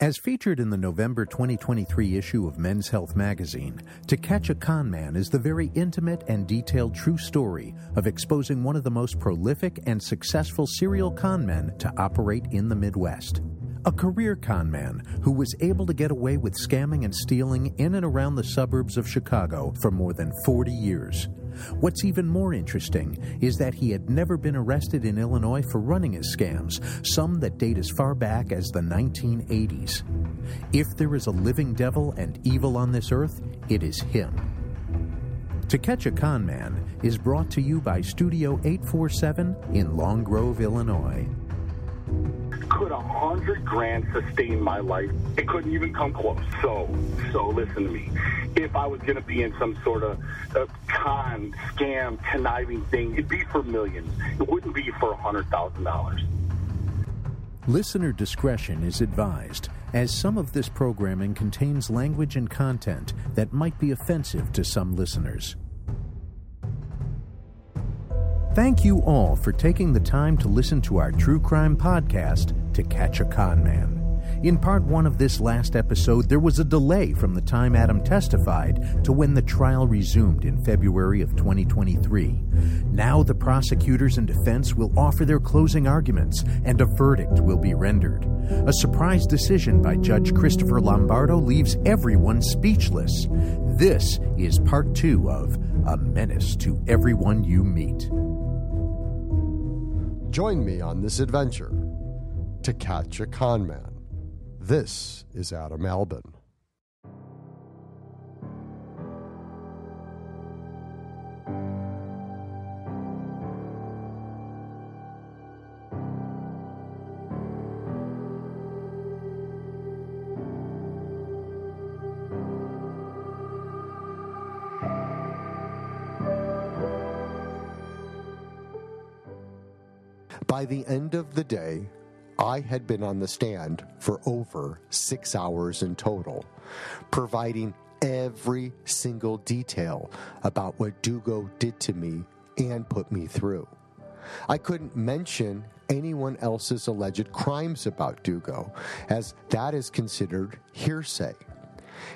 As featured in the November 2023 issue of Men's Health magazine, To Catch a Con Man is the very intimate and detailed true story of exposing one of the most prolific and successful serial con men to operate in the Midwest. A career con man who was able to get away with scamming and stealing in and around the suburbs of Chicago for more than 40 years. What's even more interesting is that he had never been arrested in Illinois for running his scams, some that date as far back as the 1980s. If there is a living devil and evil on this earth, it is him. To Catch a Con Man is brought to you by Studio 847 in Long Grove, Illinois. Could a hundred grand sustain my life? It couldn't even come close. So, so listen to me. If I was going to be in some sort of uh, con, scam, conniving thing, it'd be for millions. It wouldn't be for a hundred thousand dollars. Listener discretion is advised, as some of this programming contains language and content that might be offensive to some listeners. Thank you all for taking the time to listen to our true crime podcast, To Catch a Con Man. In part one of this last episode, there was a delay from the time Adam testified to when the trial resumed in February of 2023. Now the prosecutors and defense will offer their closing arguments and a verdict will be rendered. A surprise decision by Judge Christopher Lombardo leaves everyone speechless. This is part two of A Menace to Everyone You Meet. Join me on this adventure to catch a con man. This is Adam Albin. By the end of the day, I had been on the stand for over six hours in total, providing every single detail about what Dugo did to me and put me through. I couldn't mention anyone else's alleged crimes about Dugo, as that is considered hearsay.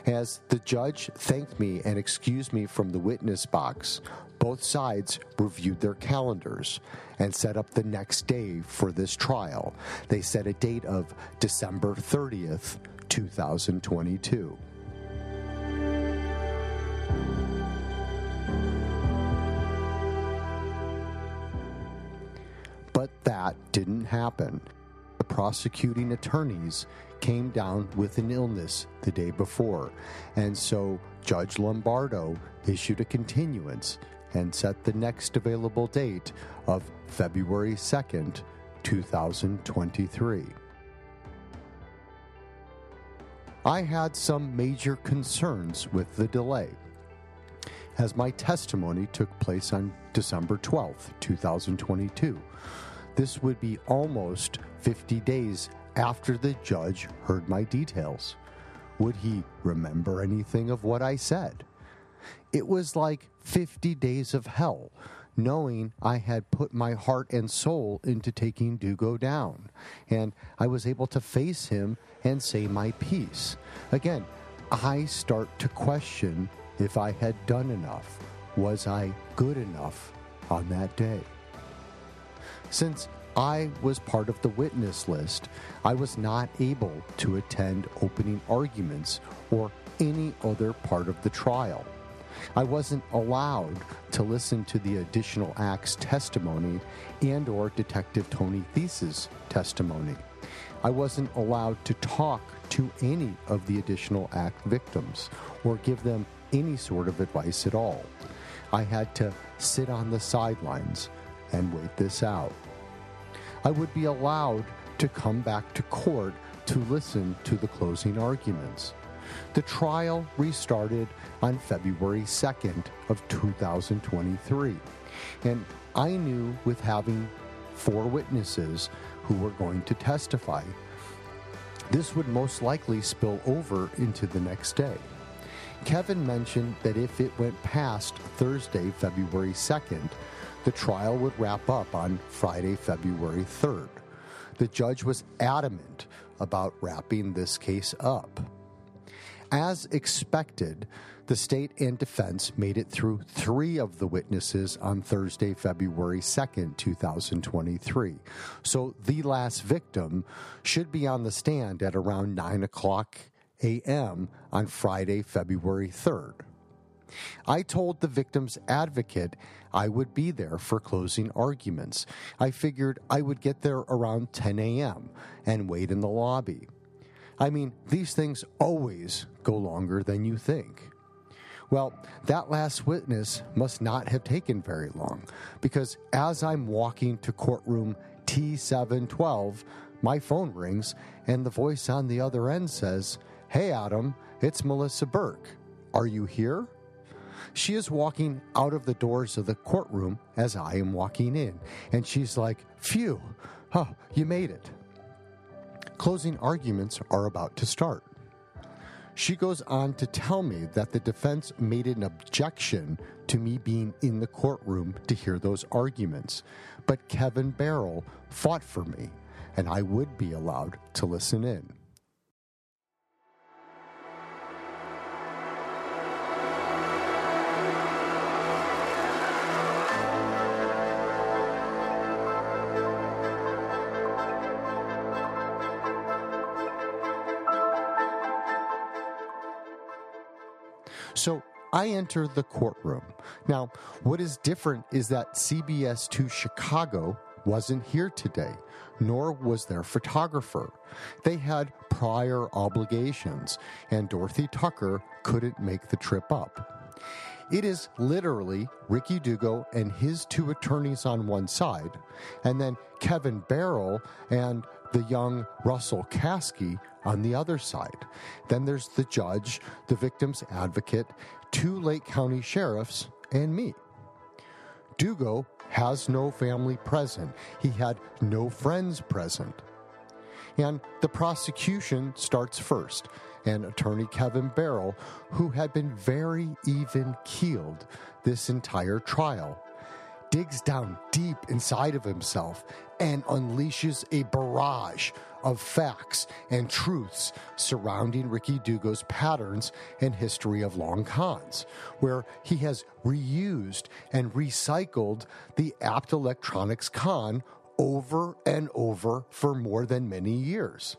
As the judge thanked me and excused me from the witness box, both sides reviewed their calendars and set up the next day for this trial. They set a date of December 30th, 2022. But that didn't happen. The prosecuting attorneys came down with an illness the day before, and so Judge Lombardo issued a continuance and set the next available date of February 2nd, 2023. I had some major concerns with the delay, as my testimony took place on December 12th, 2022. This would be almost 50 days after the judge heard my details. Would he remember anything of what I said? It was like 50 days of hell, knowing I had put my heart and soul into taking Dugo down. And I was able to face him and say my piece. Again, I start to question if I had done enough. Was I good enough on that day? Since I was part of the witness list, I was not able to attend opening arguments or any other part of the trial. I wasn't allowed to listen to the additional acts testimony and or Detective Tony Thesis testimony. I wasn't allowed to talk to any of the additional act victims or give them any sort of advice at all. I had to sit on the sidelines and wait this out. I would be allowed to come back to court to listen to the closing arguments. The trial restarted on February 2nd of 2023. And I knew with having four witnesses who were going to testify, this would most likely spill over into the next day. Kevin mentioned that if it went past Thursday, February 2nd, the trial would wrap up on Friday, February 3rd. the judge was adamant about wrapping this case up. As expected, the state and defense made it through three of the witnesses on Thursday, February 2nd, 2023. So the last victim should be on the stand at around 9 o'clock a.m. on Friday, February 3rd. I told the victim's advocate I would be there for closing arguments. I figured I would get there around 10 a.m. and wait in the lobby. I mean, these things always go longer than you think. Well, that last witness must not have taken very long because as I'm walking to courtroom T712, my phone rings and the voice on the other end says, Hey, Adam, it's Melissa Burke. Are you here? She is walking out of the doors of the courtroom as I am walking in, and she's like, Phew, you made it. Closing arguments are about to start. She goes on to tell me that the defense made an objection to me being in the courtroom to hear those arguments, but Kevin Barrell fought for me, and I would be allowed to listen in. I enter the courtroom. Now, what is different is that CBS 2 Chicago wasn't here today, nor was their photographer. They had prior obligations, and Dorothy Tucker couldn't make the trip up. It is literally Ricky Dugo and his two attorneys on one side, and then Kevin Barrell and the young Russell Caskey on the other side. Then there's the judge, the victim's advocate, two Lake County sheriffs, and me. Dugo has no family present. He had no friends present. And the prosecution starts first, and attorney Kevin Barrell, who had been very even keeled this entire trial, digs down deep inside of himself and unleashes a barrage of facts and truths surrounding Ricky Dugo's patterns and history of long cons, where he has reused and recycled the Apt Electronics con over and over for more than many years.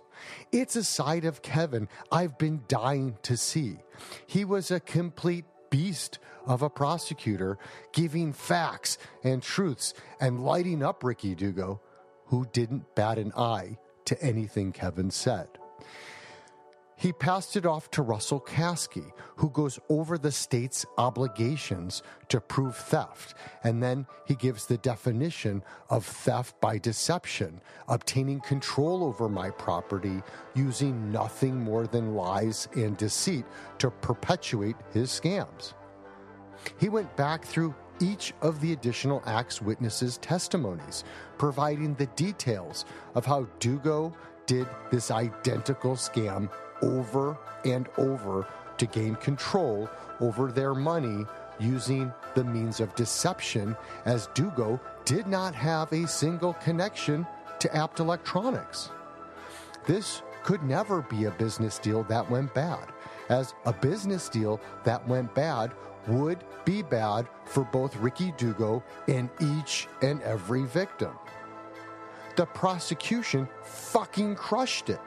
It's a side of Kevin I've been dying to see. He was a complete beast of a prosecutor giving facts and truths and lighting up Ricky Dugo, who didn't bat an eye to anything Kevin said. He passed it off to Russell Caskey, who goes over the state's obligations to prove theft. And then he gives the definition of theft by deception, obtaining control over my property using nothing more than lies and deceit to perpetuate his scams. He went back through each of the additional acts witnesses' testimonies, providing the details of how Dugo did this identical scam over and over to gain control over their money using the means of deception, as Dugo did not have a single connection to Apt Electronics. This could never be a business deal that went bad, as a business deal that went bad would be bad for both Ricky Dugo and each and every victim. The prosecution fucking crushed it.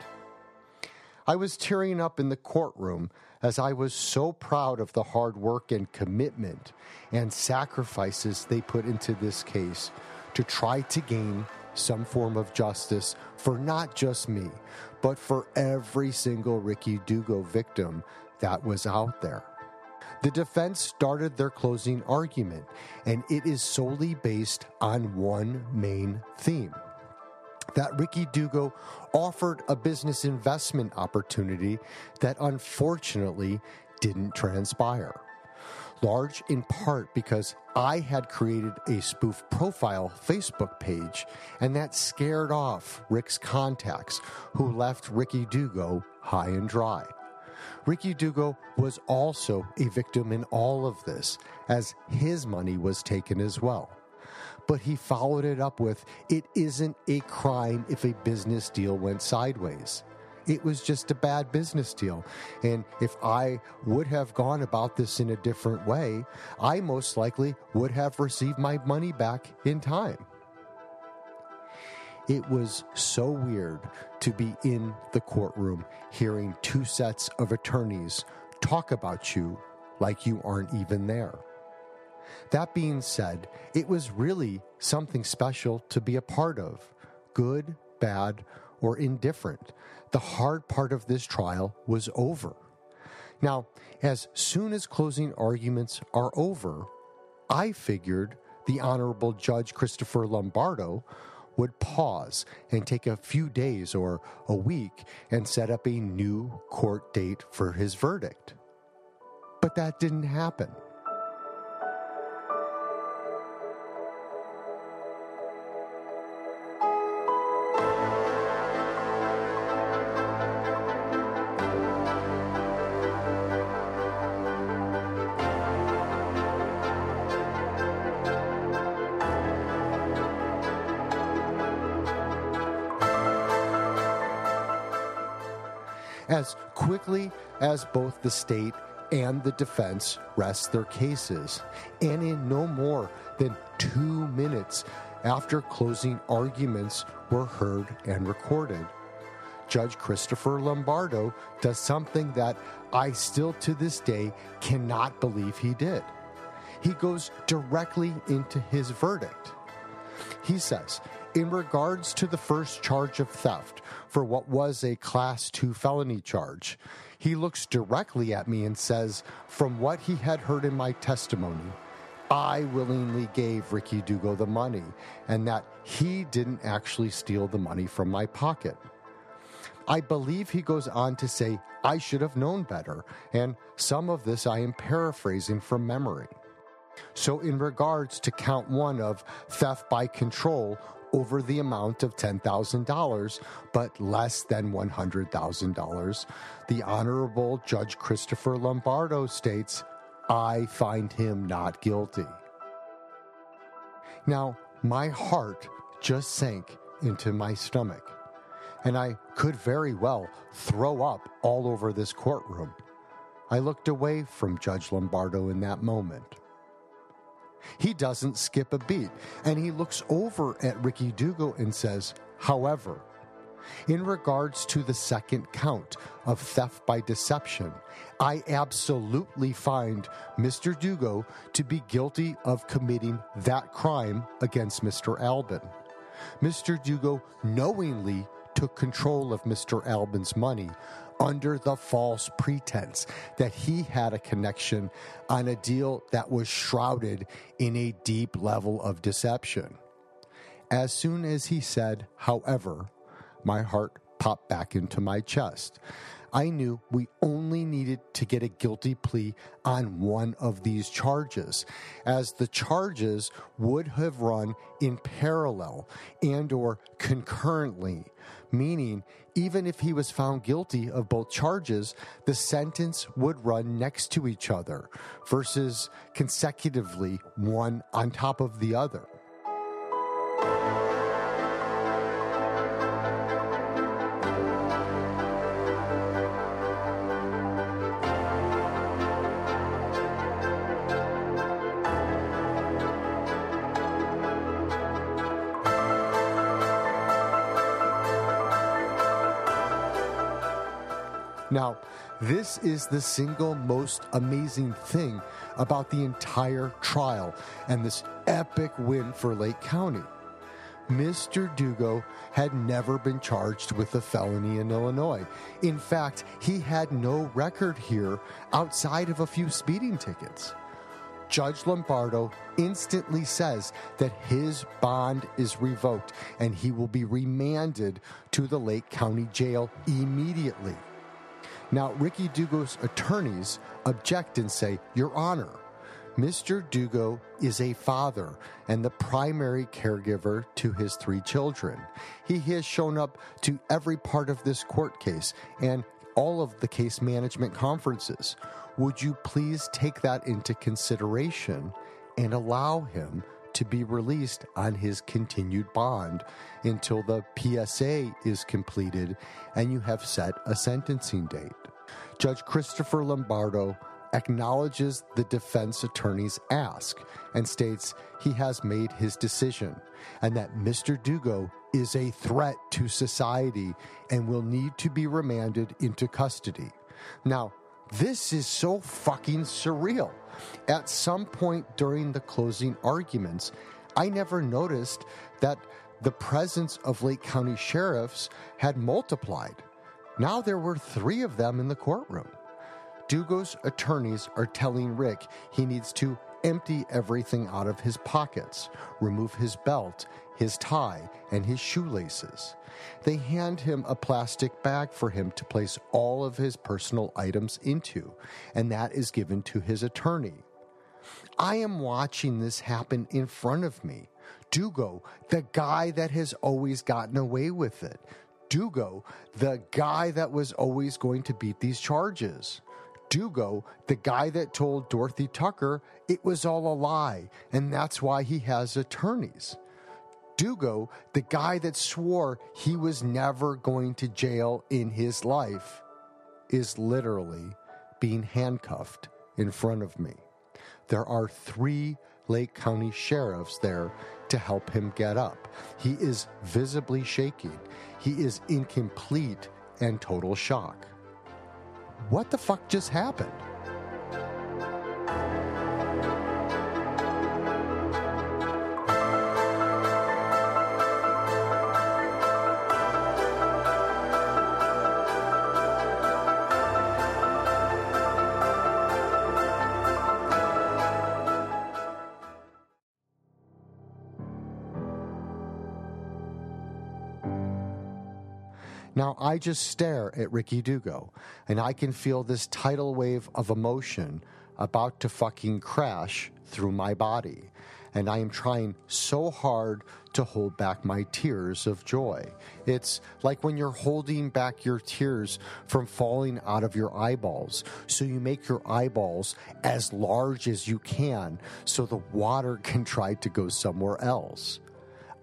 I was tearing up in the courtroom as I was so proud of the hard work and commitment and sacrifices they put into this case to try to gain some form of justice for not just me, but for every single Ricky Dugo victim that was out there. The defense started their closing argument, and it is solely based on one main theme that Ricky Dugo offered a business investment opportunity that unfortunately didn't transpire. Large in part because I had created a spoof profile Facebook page, and that scared off Rick's contacts, who left Ricky Dugo high and dry. Ricky Dugo was also a victim in all of this, as his money was taken as well. but he followed it up with it isn't a crime if a business deal went sideways. It was just a bad business deal. And if I would have gone about this in a different way, I most likely would have received my money back in time. It was so weird to be in the courtroom hearing two sets of attorneys talk about you like you aren't even there. That being said, it was really something special to be a part of, good, bad, or indifferent. The hard part of this trial was over. Now, as soon as closing arguments are over, I figured the Honorable Judge Christopher Lombardo would pause and take a few days or a week and set up a new court date for his verdict. But that didn't happen. Quickly as both the state and the defense rest their cases, and in no more than two minutes after closing arguments were heard and recorded. Judge Christopher Lombardo does something that I still to this day cannot believe he did. He goes directly into his verdict. He says, in regards to the first charge of theft for what was a class 2 felony charge, he looks directly at me and says, From what he had heard in my testimony, I willingly gave Ricky Dugo the money and that he didn't actually steal the money from my pocket. I believe he goes on to say, I should have known better, and some of this I am paraphrasing from memory. So, in regards to count one of theft by control over the amount of $10,000, but less than $100,000, the Honorable Judge Christopher Lombardo states, I find him not guilty. Now, my heart just sank into my stomach, and I could very well throw up all over this courtroom. I looked away from Judge Lombardo in that moment. He doesn't skip a beat, and he looks over at Ricky Dugo and says, However, in regards to the second count of theft by deception, I absolutely find Mr. Dugo to be guilty of committing that crime against Mr. Albin. Mr. Dugo knowingly took control of Mr. Albin's money under the false pretense that he had a connection on a deal that was shrouded in a deep level of deception. As soon as he said, however, my heart popped back into my chest. I knew we only needed to get a guilty plea on one of these charges, as the charges would have run in parallel and or concurrently, meaning even if he was found guilty of both charges, the sentence would run next to each other versus consecutively one on top of the other. Now, this is the single most amazing thing about the entire trial and this epic win for Lake County. Mr. Dugo had never been charged with a felony in Illinois. In fact, he had no record here outside of a few speeding tickets. Judge Lombardo instantly says that his bond is revoked and he will be remanded to the Lake County Jail immediately. Now, Ricky Dugo's attorneys object and say, Your Honor, Mr. Dugo is a father and the primary caregiver to his three children. He has shown up to every part of this court case and all of the case management conferences. Would you please take that into consideration and allow him to be released on his continued bond until the PSA is completed and you have set a sentencing date. Judge Christopher Lombardo acknowledges the defense attorney's ask and states he has made his decision and that Mr. Dugo is a threat to society and will need to be remanded into custody. Now, this is so fucking surreal. At some point during the closing arguments, I never noticed that the presence of Lake County sheriffs had multiplied. Now there were three of them in the courtroom. Dugo's attorneys are telling Rick he needs to empty everything out of his pockets, remove his belt, his tie, and his shoelaces. They hand him a plastic bag for him to place all of his personal items into, and that is given to his attorney. I am watching this happen in front of me. Dugo, the guy that has always gotten away with it. Dugo, the guy that was always going to beat these charges. Dugo, the guy that told Dorothy Tucker it was all a lie, and that's why he has attorneys. Dugo, the guy that swore he was never going to jail in his life, is literally being handcuffed in front of me. There are three Lake County sheriffs there to help him get up. He is visibly shaking. He is in complete and total shock. What the fuck just happened? Now I just stare at Ricky Dugo and I can feel this tidal wave of emotion about to fucking crash through my body. And I am trying so hard to hold back my tears of joy. It's like when you're holding back your tears from falling out of your eyeballs. So you make your eyeballs as large as you can so the water can try to go somewhere else.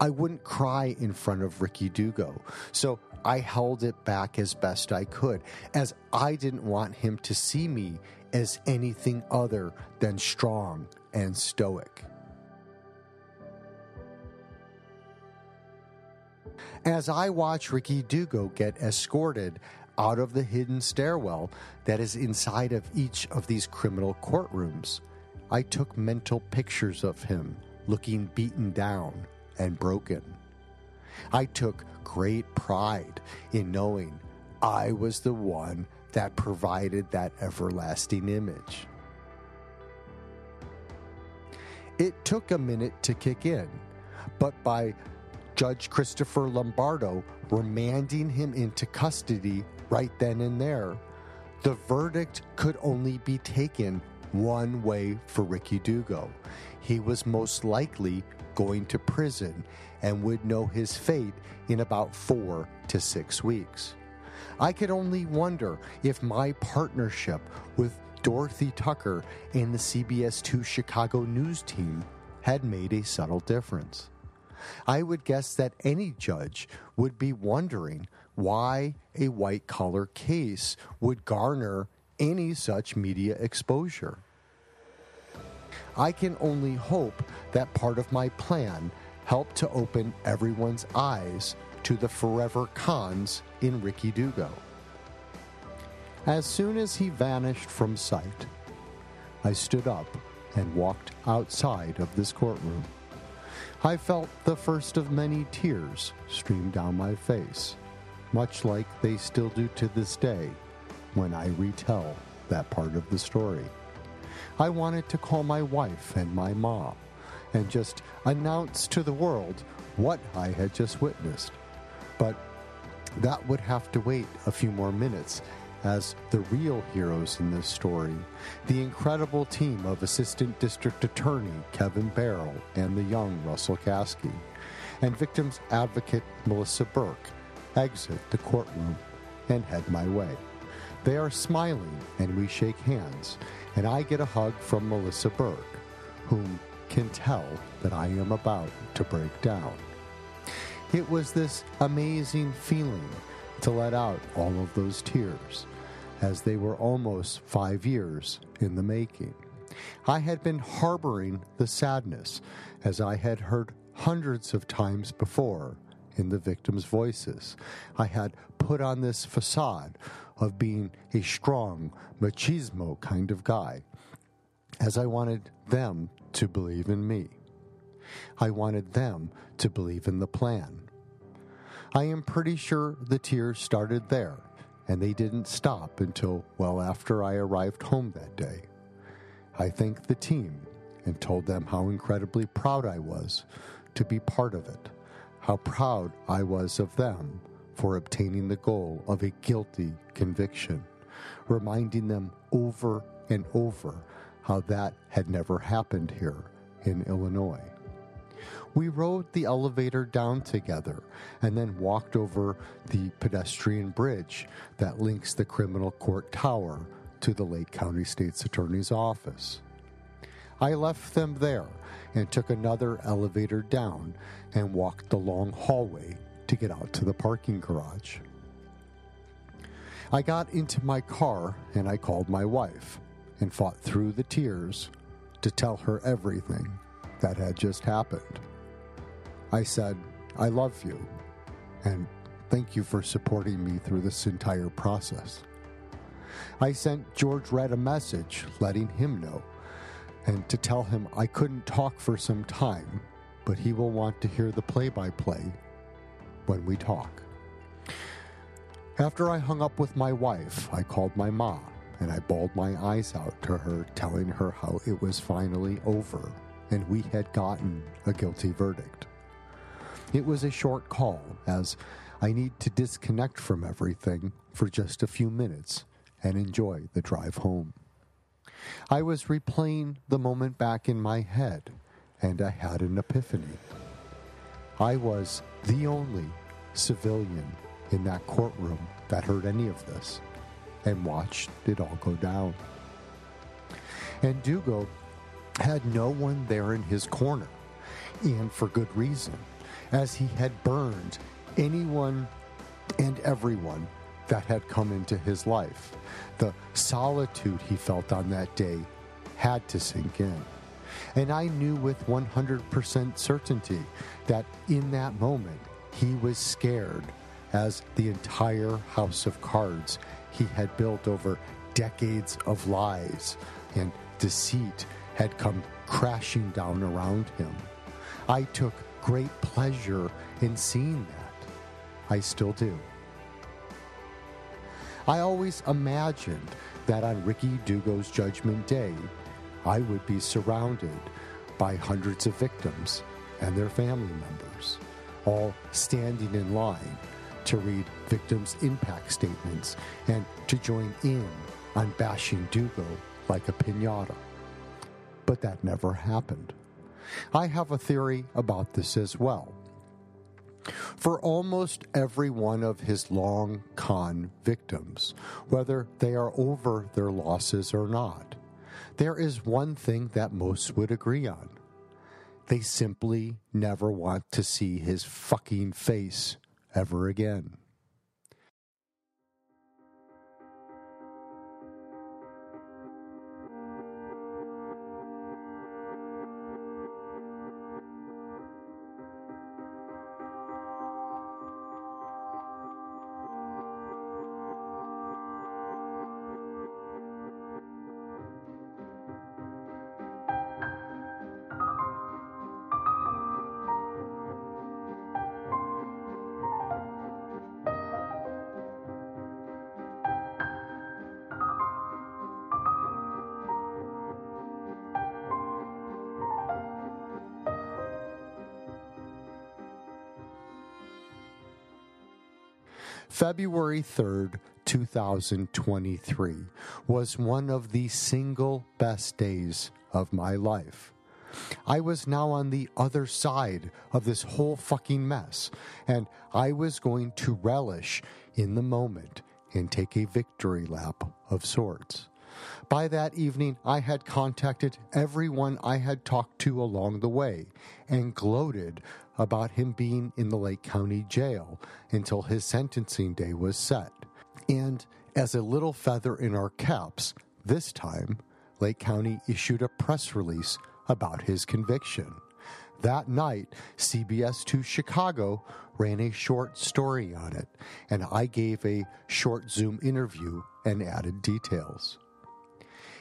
I wouldn't cry in front of Ricky Dugo. So I held it back as best I could, as I didn't want him to see me as anything other than strong and stoic. As I watch Ricky Dugo get escorted out of the hidden stairwell that is inside of each of these criminal courtrooms, I took mental pictures of him looking beaten down and broken. I took great pride in knowing I was the one that provided that everlasting image. It took a minute to kick in, but by Judge Christopher Lombardo remanding him into custody right then and there, the verdict could only be taken one way for Ricky Dugo. He was most likely going to prison and would know his fate in about four to six weeks. I could only wonder if my partnership with Dorothy Tucker and the CBS 2 Chicago News team had made a subtle difference. I would guess that any judge would be wondering why a white collar case would garner any such media exposure. I can only hope that part of my plan helped to open everyone's eyes to the forever cons in Ricky Dugo. As soon as he vanished from sight, I stood up and walked outside of this courtroom. I felt the first of many tears stream down my face, much like they still do to this day when I retell that part of the story. I wanted to call my wife and my mom and just announce to the world what I had just witnessed. But that would have to wait a few more minutes as the real heroes in this story, the incredible team of Assistant District Attorney Kevin Barrow and the young Russell Caskey, and victims advocate Melissa Burke, exit the courtroom and head my way. They are smiling and we shake hands, and I get a hug from Melissa Burke, whom can tell that I am about to break down. It was this amazing feeling to let out all of those tears, as they were almost five years in the making. I had been harboring the sadness, as I had heard hundreds of times before in the victims' voices. I had put on this facade of being a strong, machismo kind of guy, as I wanted them to believe in me. I wanted them to believe in the plan. I am pretty sure the tears started there, and they didn't stop until well after I arrived home that day. I thanked the team and told them how incredibly proud I was to be part of it, how proud I was of them for obtaining the goal of a guilty conviction, reminding them over and over how that had never happened here in Illinois. We rode the elevator down together and then walked over the pedestrian bridge that links the criminal court tower to the Lake County State's Attorney's office. I left them there and took another elevator down and walked the long hallway to get out to the parking garage. I got into my car and I called my wife and fought through the tears to tell her everything that had just happened. I said, I love you, and thank you for supporting me through this entire process. I sent George Red a message letting him know and to tell him I couldn't talk for some time, but he will want to hear the play by play when we talk. After I hung up with my wife, I called my mom and I bawled my eyes out to her, telling her how it was finally over and we had gotten a guilty verdict. It was a short call, as I need to disconnect from everything for just a few minutes and enjoy the drive home. I was replaying the moment back in my head, and I had an epiphany. I was the only civilian in that courtroom that heard any of this and watched it all go down. And Dugo had no one there in his corner, and for good reason as he had burned anyone and everyone that had come into his life. The solitude he felt on that day had to sink in. And I knew with 100% certainty that in that moment he was scared as the entire house of cards he had built over decades of lies and deceit had come crashing down around him. I took great pleasure in seeing that. I still do. I always imagined that on Ricky Dugo's Judgment Day, I would be surrounded by hundreds of victims and their family members, all standing in line to read victims' impact statements and to join in on bashing Dugo like a pinata. But that never happened. I have a theory about this as well. For almost every one of his long con victims, whether they are over their losses or not, there is one thing that most would agree on. They simply never want to see his fucking face ever again. February 3rd, 2023 was one of the single best days of my life. I was now on the other side of this whole fucking mess, and I was going to relish in the moment and take a victory lap of sorts. By that evening, I had contacted everyone I had talked to along the way and gloated about him being in the Lake County Jail until his sentencing day was set. And as a little feather in our caps, this time, Lake County issued a press release about his conviction. That night, CBS 2 Chicago ran a short story on it, and I gave a short Zoom interview and added details.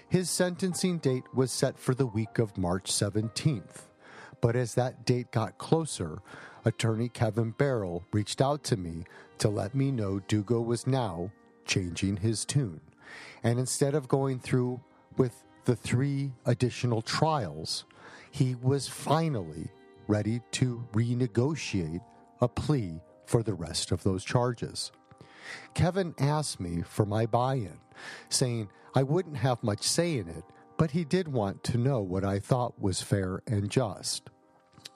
His sentencing date was set for the week of March 17th. But as that date got closer, attorney Kevin Barrell reached out to me to let me know Dugo was now changing his tune. And instead of going through with the three additional trials, he was finally ready to renegotiate a plea for the rest of those charges. Kevin asked me for my buy in, saying I wouldn't have much say in it, but he did want to know what I thought was fair and just.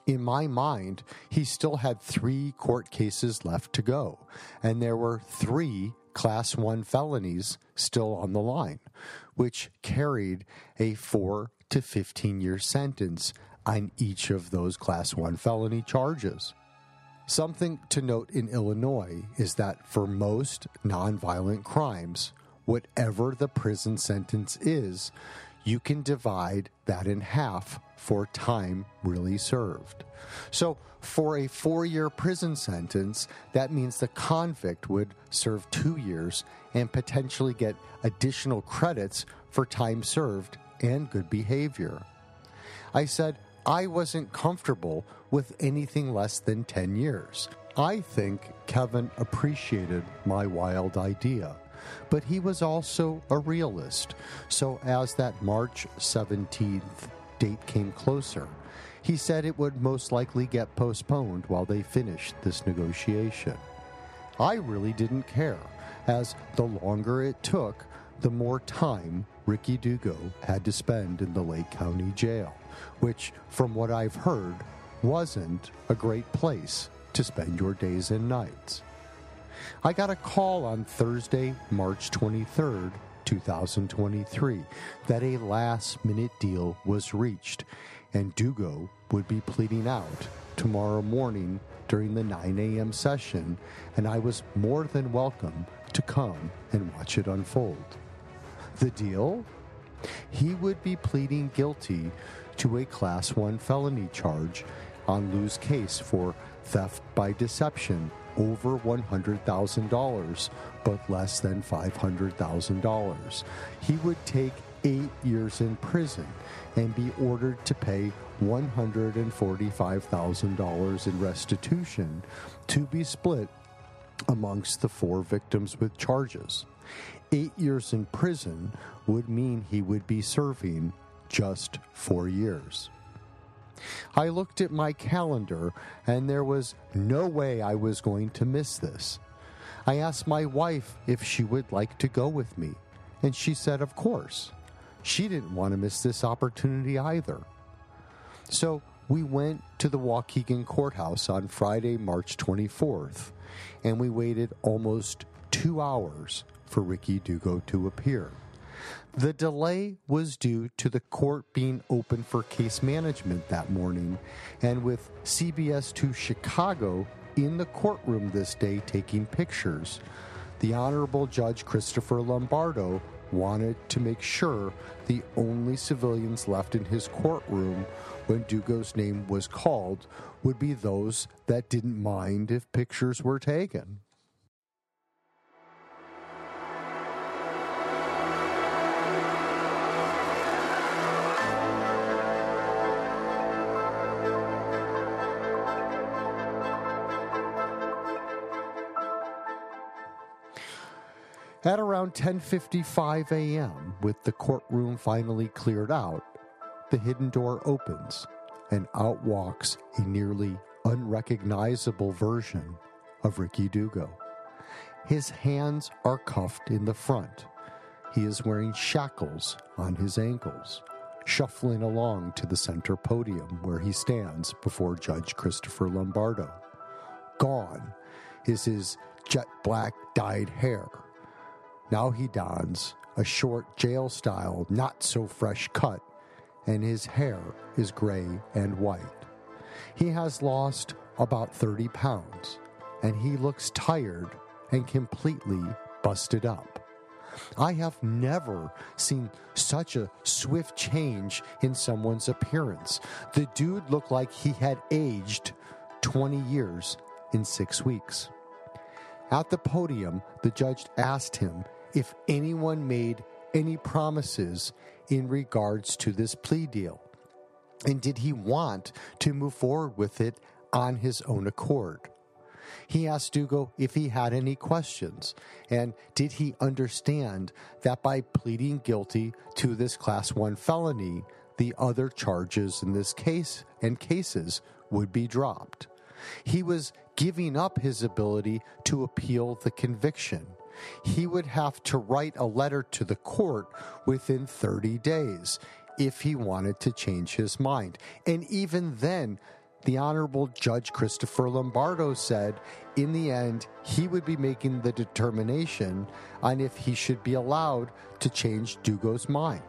In my mind, he still had three court cases left to go, and there were three Class 1 felonies still on the line, which carried a 4 to 15 year sentence on each of those Class 1 felony charges. Something to note in Illinois is that for most nonviolent crimes, whatever the prison sentence is, you can divide that in half for time really served. So, for a four year prison sentence, that means the convict would serve two years and potentially get additional credits for time served and good behavior. I said, I wasn't comfortable with anything less than 10 years. I think Kevin appreciated my wild idea, but he was also a realist. So, as that March 17th date came closer, he said it would most likely get postponed while they finished this negotiation. I really didn't care, as the longer it took, the more time Ricky Dugo had to spend in the Lake County Jail which, from what I've heard, wasn't a great place to spend your days and nights. I got a call on Thursday, March 23rd, 2023, that a last minute deal was reached and Dugo would be pleading out tomorrow morning during the 9 a.m. session, and I was more than welcome to come and watch it unfold. The deal? He would be pleading guilty to a Class 1 felony charge on Lou's case for theft by deception over $100,000 but less than $500,000. He would take eight years in prison and be ordered to pay $145,000 in restitution to be split amongst the four victims with charges. Eight years in prison would mean he would be serving just four years. I looked at my calendar and there was no way I was going to miss this. I asked my wife if she would like to go with me, and she said, of course. She didn't want to miss this opportunity either. So we went to the Waukegan courthouse on Friday, March 24th, and we waited almost two hours for Ricky Dugo to appear. The delay was due to the court being open for case management that morning, and with CBS 2 Chicago in the courtroom this day taking pictures, the Honorable Judge Christopher Lombardo wanted to make sure the only civilians left in his courtroom when Dugo's name was called would be those that didn't mind if pictures were taken. At around 10:55 a.m., with the courtroom finally cleared out, the hidden door opens and out walks a nearly unrecognizable version of Ricky Dugo. His hands are cuffed in the front. He is wearing shackles on his ankles, shuffling along to the center podium where he stands before Judge Christopher Lombardo. Gone is his jet black dyed hair Now he dons a short jail style, not so fresh cut, and his hair is gray and white. He has lost about 30 pounds, and he looks tired and completely busted up. I have never seen such a swift change in someone's appearance. The dude looked like he had aged 20 years in six weeks. At the podium, the judge asked him if anyone made any promises in regards to this plea deal. And did he want to move forward with it on his own accord? He asked Dugo if he had any questions, and did he understand that by pleading guilty to this Class 1 felony, the other charges in this case and cases would be dropped. He was giving up his ability to appeal the conviction. He would have to write a letter to the court within 30 days if he wanted to change his mind. And even then, the Honorable Judge Christopher Lombardo said in the end he would be making the determination on if he should be allowed to change Dugo's mind.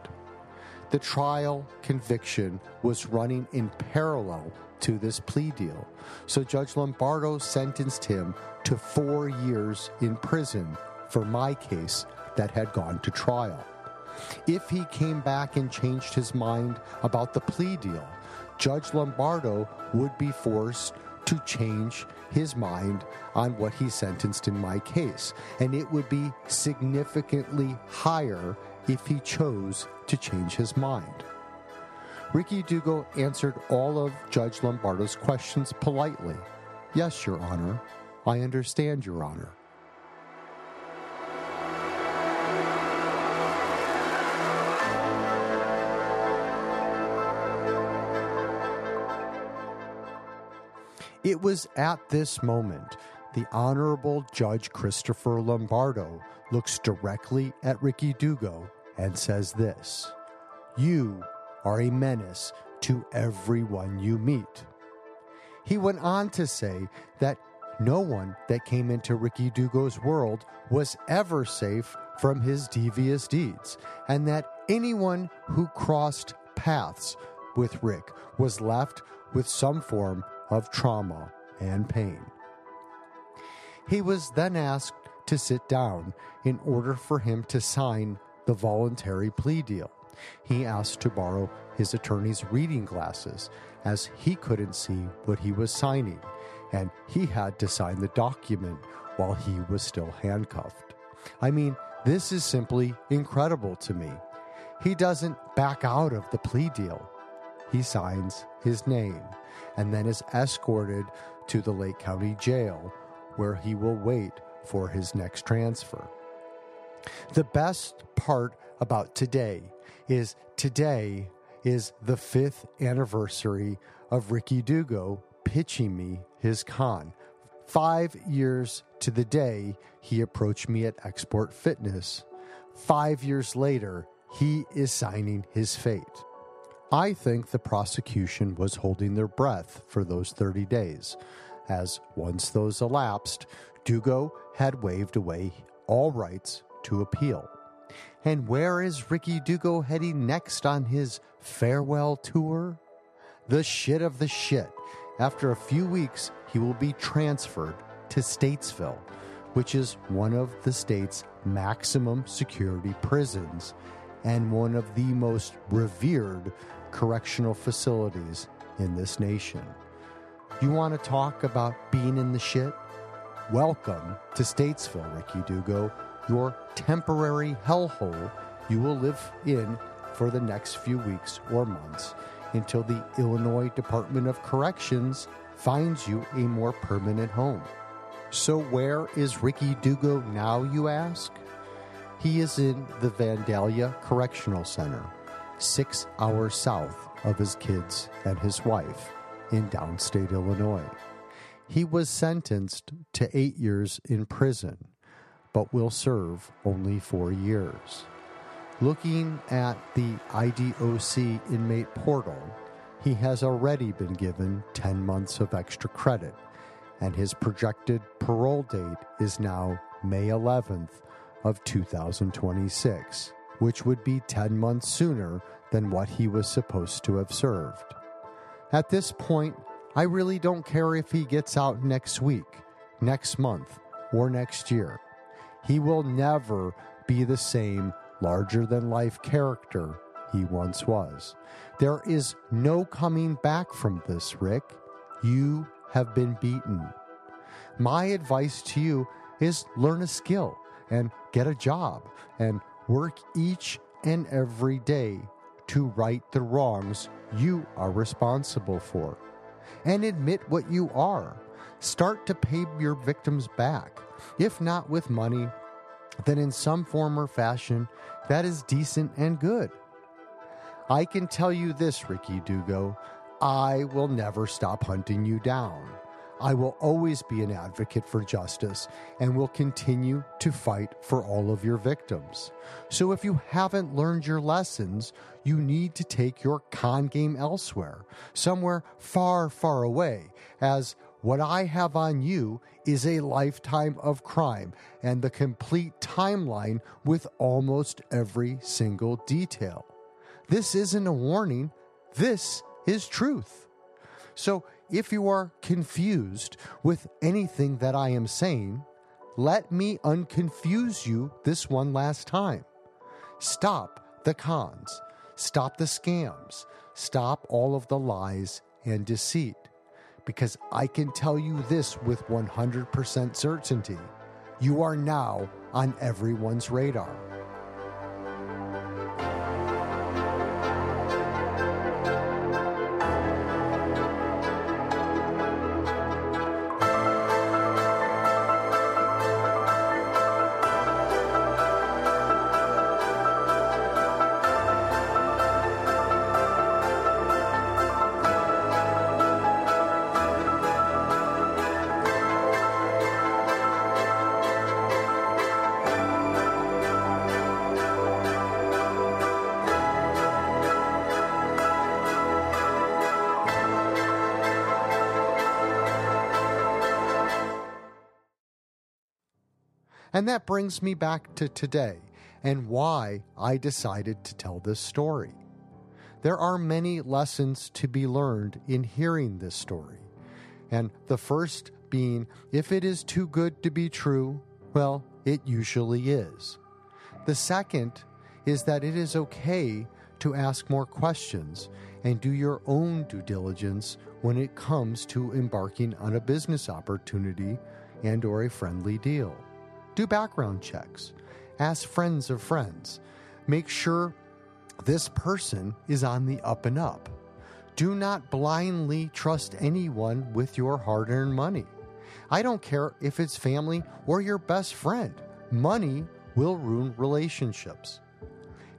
The trial conviction was running in parallel to this plea deal, so Judge Lombardo sentenced him to four years in prison for my case that had gone to trial. If he came back and changed his mind about the plea deal, Judge Lombardo would be forced to change his mind on what he sentenced in my case, and it would be significantly higher if he chose to change his mind. Ricky Dugo answered all of Judge Lombardo's questions politely. Yes, Your Honor. I understand, Your Honor. It was at this moment the Honorable Judge Christopher Lombardo looks directly at Ricky Dugo and says this You are a menace to everyone you meet. He went on to say that no one that came into Ricky Dugo's world was ever safe from his devious deeds, and that anyone who crossed paths with Rick was left with some form of trauma and pain. He was then asked to sit down in order for him to sign the voluntary plea deal. He asked to borrow his attorney's reading glasses as he couldn't see what he was signing, and he had to sign the document while he was still handcuffed. I mean, this is simply incredible to me. He doesn't back out of the plea deal. He signs his name and then is escorted to the Lake County Jail, where he will wait for his next transfer. The best part about today is today is the fifth anniversary of Ricky Dugo pitching me his con. Five years to the day he approached me at XSport Fitness. Five years later, he is signing his fate. I think the prosecution was holding their breath for those 30 days, as once those elapsed, Dugo had waived away all rights to appeal. And where is Ricky Dugo heading next on his farewell tour? The shit of the shit. After a few weeks, he will be transferred to Statesville, which is one of the state's maximum security prisons and one of the most revered correctional facilities in this nation. You want to talk about being in the shit? Welcome to Statesville, Ricky Dugo, your temporary hellhole you will live in for the next few weeks or months until the Illinois Department of Corrections finds you a more permanent home. So, where is Ricky Dugo now, you ask? He is in the Vandalia Correctional Center six hours south of his kids and his wife in downstate Illinois. He was sentenced to eight years in prison, but will serve only four years. Looking at the IDOC inmate portal, he has already been given 10 months of extra credit, and his projected parole date is now May 11th of 2026, which would be 10 months sooner than what he was supposed to have served. At this point, I really don't care if he gets out next week, next month, or next year. He will never be the same larger than life character he once was. There is no coming back from this, Rick. You have been beaten. My advice to you is learn a skill and get a job and work each and every day to right the wrongs you are responsible for. And admit what you are. Start to pay your victims back. If not with money, then in some form or fashion that is decent and good. I can tell you this, Ricky Dugo I will never stop hunting you down. I will always be an advocate for justice and will continue to fight for all of your victims. So if you haven't learned your lessons, you need to take your con game elsewhere, somewhere far, far away, as what I have on you is a lifetime of crime and the complete timeline with almost every single detail. This isn't a warning, this is truth. So if you are confused with anything that I am saying, let me unconfuse you this one last time. Stop the cons, stop the scams, stop all of the lies and deceit. Because I can tell you this with 100% certainty you are now on everyone's radar. And that brings me back to today and why I decided to tell this story. There are many lessons to be learned in hearing this story. And the first being if it is too good to be true, well, it usually is. The second is that it is okay to ask more questions and do your own due diligence when it comes to embarking on a business opportunity and or a friendly deal. Do background checks. Ask friends of friends. Make sure this person is on the up and up. Do not blindly trust anyone with your hard earned money. I don't care if it's family or your best friend, money will ruin relationships.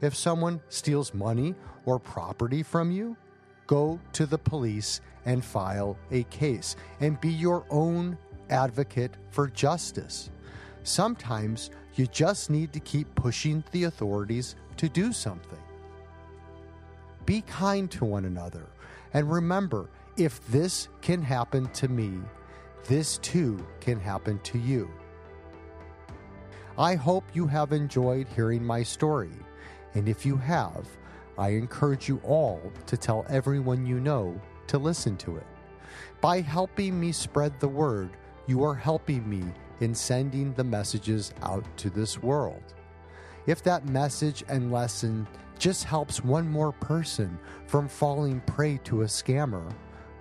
If someone steals money or property from you, go to the police and file a case and be your own advocate for justice. Sometimes you just need to keep pushing the authorities to do something. Be kind to one another, and remember if this can happen to me, this too can happen to you. I hope you have enjoyed hearing my story, and if you have, I encourage you all to tell everyone you know to listen to it. By helping me spread the word, you are helping me in sending the messages out to this world. If that message and lesson just helps one more person from falling prey to a scammer,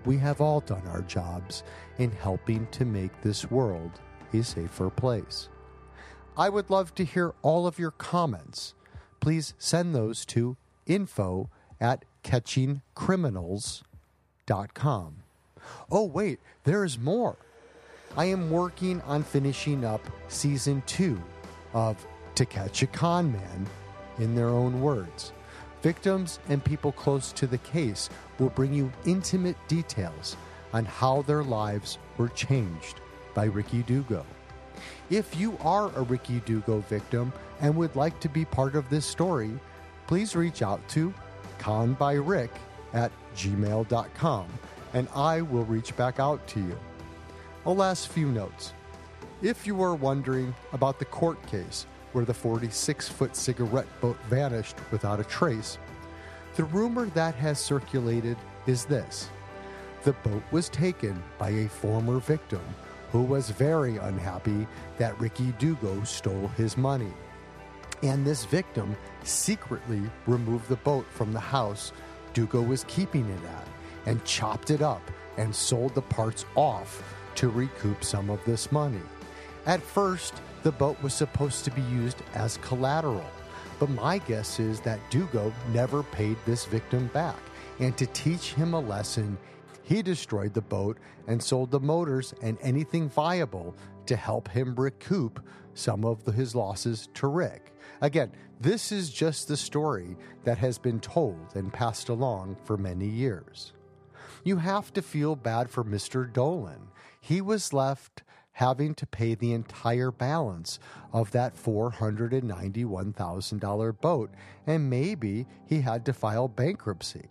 we have all done our jobs in helping to make this world a safer place. I would love to hear all of your comments. Please send those to info at catchingcriminals.com. Oh, wait, there is more. I am working on finishing up season two of To Catch a Con Man in their own words. Victims and people close to the case will bring you intimate details on how their lives were changed by Ricky Dugo. If you are a Ricky Dugo victim and would like to be part of this story, please reach out to conbyrick at gmail.com and I will reach back out to you. A last few notes. If you are wondering about the court case where the 46 foot cigarette boat vanished without a trace, the rumor that has circulated is this the boat was taken by a former victim who was very unhappy that Ricky Dugo stole his money. And this victim secretly removed the boat from the house Dugo was keeping it at and chopped it up and sold the parts off to recoup some of this money. At first, the boat was supposed to be used as collateral, but my guess is that Dugo never paid this victim back. And to teach him a lesson, he destroyed the boat and sold the motors and anything viable to help him recoup some of his losses to Rick. Again, this is just the story that has been told and passed along for many years. You have to feel bad for Mr. Dolan. He was left having to pay the entire balance of that $491,000 boat, and maybe he had to file bankruptcy.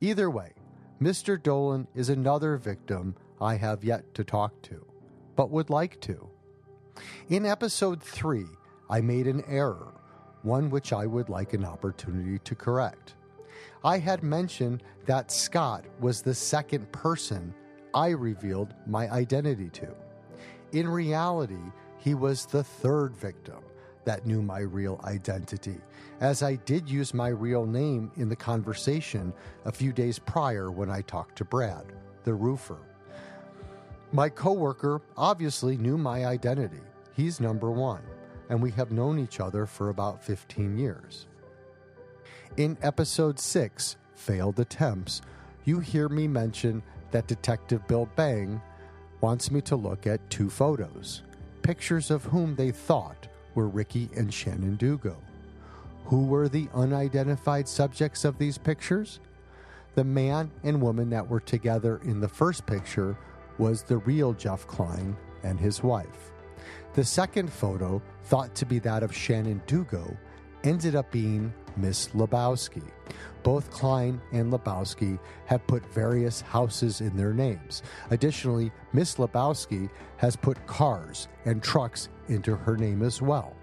Either way, Mr. Dolan is another victim I have yet to talk to, but would like to. In episode 3, I made an error, one which I would like an opportunity to correct. I had mentioned that Scott was the second person I revealed my identity to. In reality, he was the third victim that knew my real identity, as I did use my real name in the conversation a few days prior when I talked to Brad, the roofer. My coworker obviously knew my identity. He's number one, and we have known each other for about 15 years. In episode 6, Failed Attempts, you hear me mention that Detective Bill Bang wants me to look at two photos, pictures of whom they thought were Ricky and Shannon Dugo. Who were the unidentified subjects of these pictures? The man and woman that were together in the first picture was the real Jeff Klein and his wife. The second photo, thought to be that of Shannon Dugo, ended up being Miss Lebowski. Both Klein and Lebowski have put various houses in their names. Additionally, Miss Lebowski has put cars and trucks into her name as well.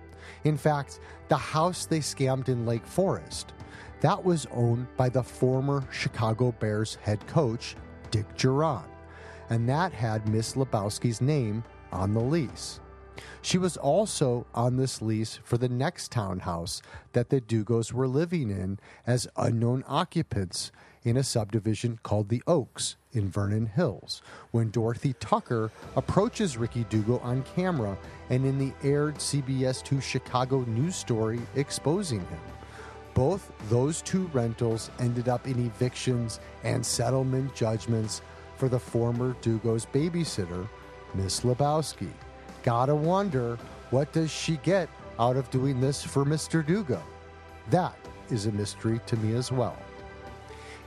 In fact, the house they scammed in Lake Forest, that was owned by the former Chicago Bears head coach, Dick Jauron, and that had Miss Lebowski's name on the lease. She was also on this lease for the next townhouse that the Dugos were living in as unknown occupants in a subdivision called the Oaks in Vernon Hills when Dorothy Tucker approaches Ricky Dugo on camera and in the aired CBS 2 Chicago news story exposing him. Both those two rentals ended up in evictions and settlement judgments for the former Dugo's babysitter, Miss Lebowski. Gotta wonder, what does she get out of doing this for Mr. Dugo? That is a mystery to me as well.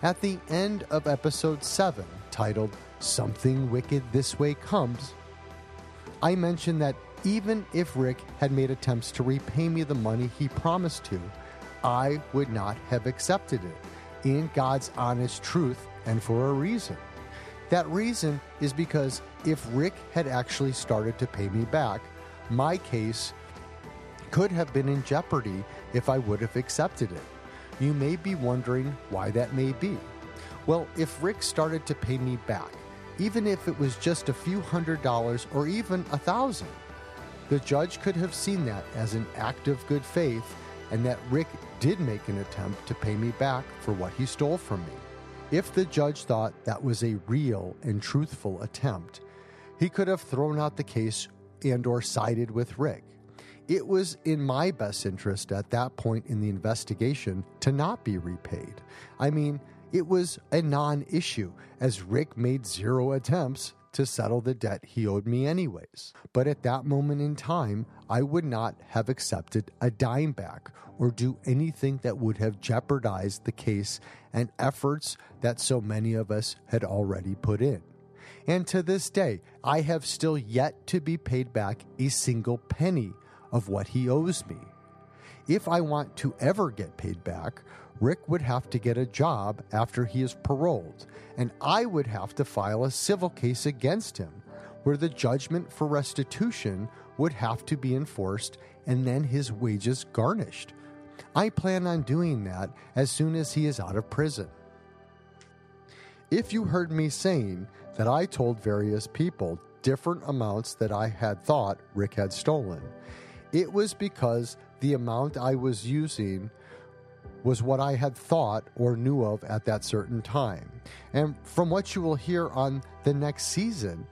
At the end of episode 7, titled Something Wicked This Way Comes, I mentioned that even if Rick had made attempts to repay me the money he promised to, I would not have accepted it in God's honest truth and for a reason. That reason is because if Rick had actually started to pay me back, my case could have been in jeopardy if I would have accepted it. You may be wondering why that may be. Well, if Rick started to pay me back, even if it was just a few hundred dollars or even a thousand, the judge could have seen that as an act of good faith and that Rick did make an attempt to pay me back for what he stole from me. If the judge thought that was a real and truthful attempt, he could have thrown out the case and or sided with Rick. It was in my best interest at that point in the investigation to not be repaid. I mean, it was a non issue, as Rick made zero attempts to settle the debt he owed me, anyways. But at that moment in time, I would not have accepted a dime back or do anything that would have jeopardized the case and efforts that so many of us had already put in. And to this day, I have still yet to be paid back a single penny of what he owes me. If I want to ever get paid back, Rick would have to get a job after he is paroled, and I would have to file a civil case against him, where the judgment for restitution would have to be enforced and then his wages garnished. I plan on doing that as soon as he is out of prison. If you heard me saying that I told various people different amounts that I had thought Rick had stolen, it was because the amount I was using was what I had thought or knew of at that certain time. And from what you will hear on the next season,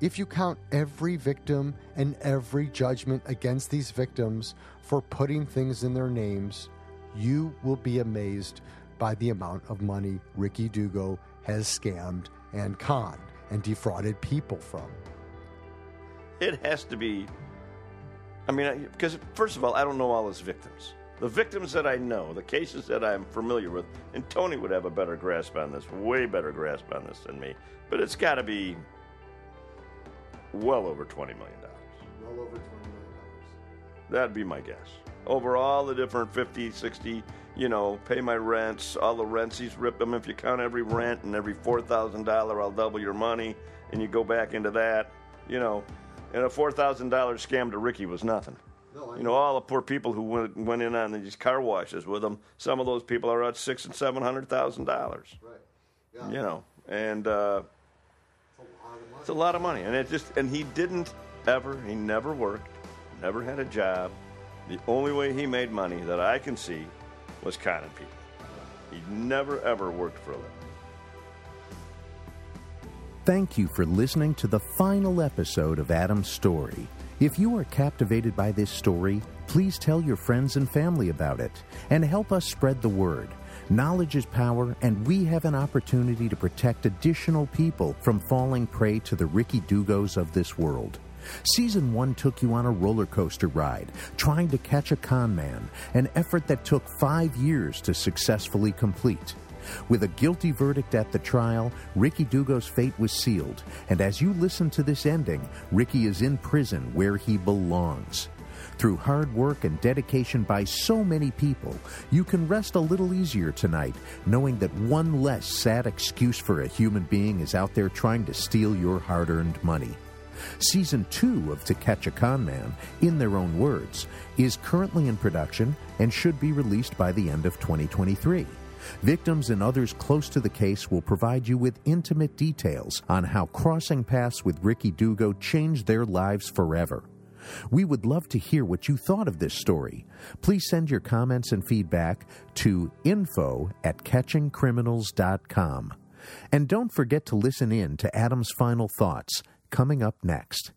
if you count every victim and every judgment against these victims for putting things in their names, you will be amazed by the amount of money Ricky Dugo has scammed and conned and defrauded people from. It has to be. I mean, because first of all, I don't know all his victims. The victims that I know, the cases that I'm familiar with, and Tony would have a better grasp on this, way better grasp on this than me. But it's got to be well over $20 million. Well over $20 million. That'd be my guess. Over all the different 50, 60, you know, pay my rents, all the rents he's ripped them. If you count every rent and every $4,000, I'll double your money. And you go back into that, you know, and a $4,000 scam to Ricky was nothing. No, You know, all the poor people who went, went in on these car washes with him, some of those people are at six and seven hundred thousand dollars. Right. Yeah. You know, and uh, it's a lot of money, and it just and he didn't ever, he never worked, never had a job. The only way he made money that I can see was conning people. He never ever worked for a living. Thank you for listening to the final episode of Adam's Story. If you are captivated by this story, please tell your friends and family about it and help us spread the word. Knowledge is power, and we have an opportunity to protect additional people from falling prey to the Ricky Dugos of this world. Season 1 took you on a roller coaster ride, trying to catch a con man, an effort that took five years to successfully complete. With a guilty verdict at the trial, Ricky Dugo's fate was sealed, and as you listen to this ending, Ricky is in prison where he belongs. Through hard work and dedication by so many people, you can rest a little easier tonight, knowing that one less sad excuse for a human being is out there trying to steal your hard earned money. Season 2 of To Catch a Con Man, in their own words, is currently in production and should be released by the end of 2023. Victims and others close to the case will provide you with intimate details on how crossing paths with Ricky Dugo changed their lives forever. We would love to hear what you thought of this story. Please send your comments and feedback to info at catchingcriminals.com. And don't forget to listen in to Adam's final thoughts coming up next.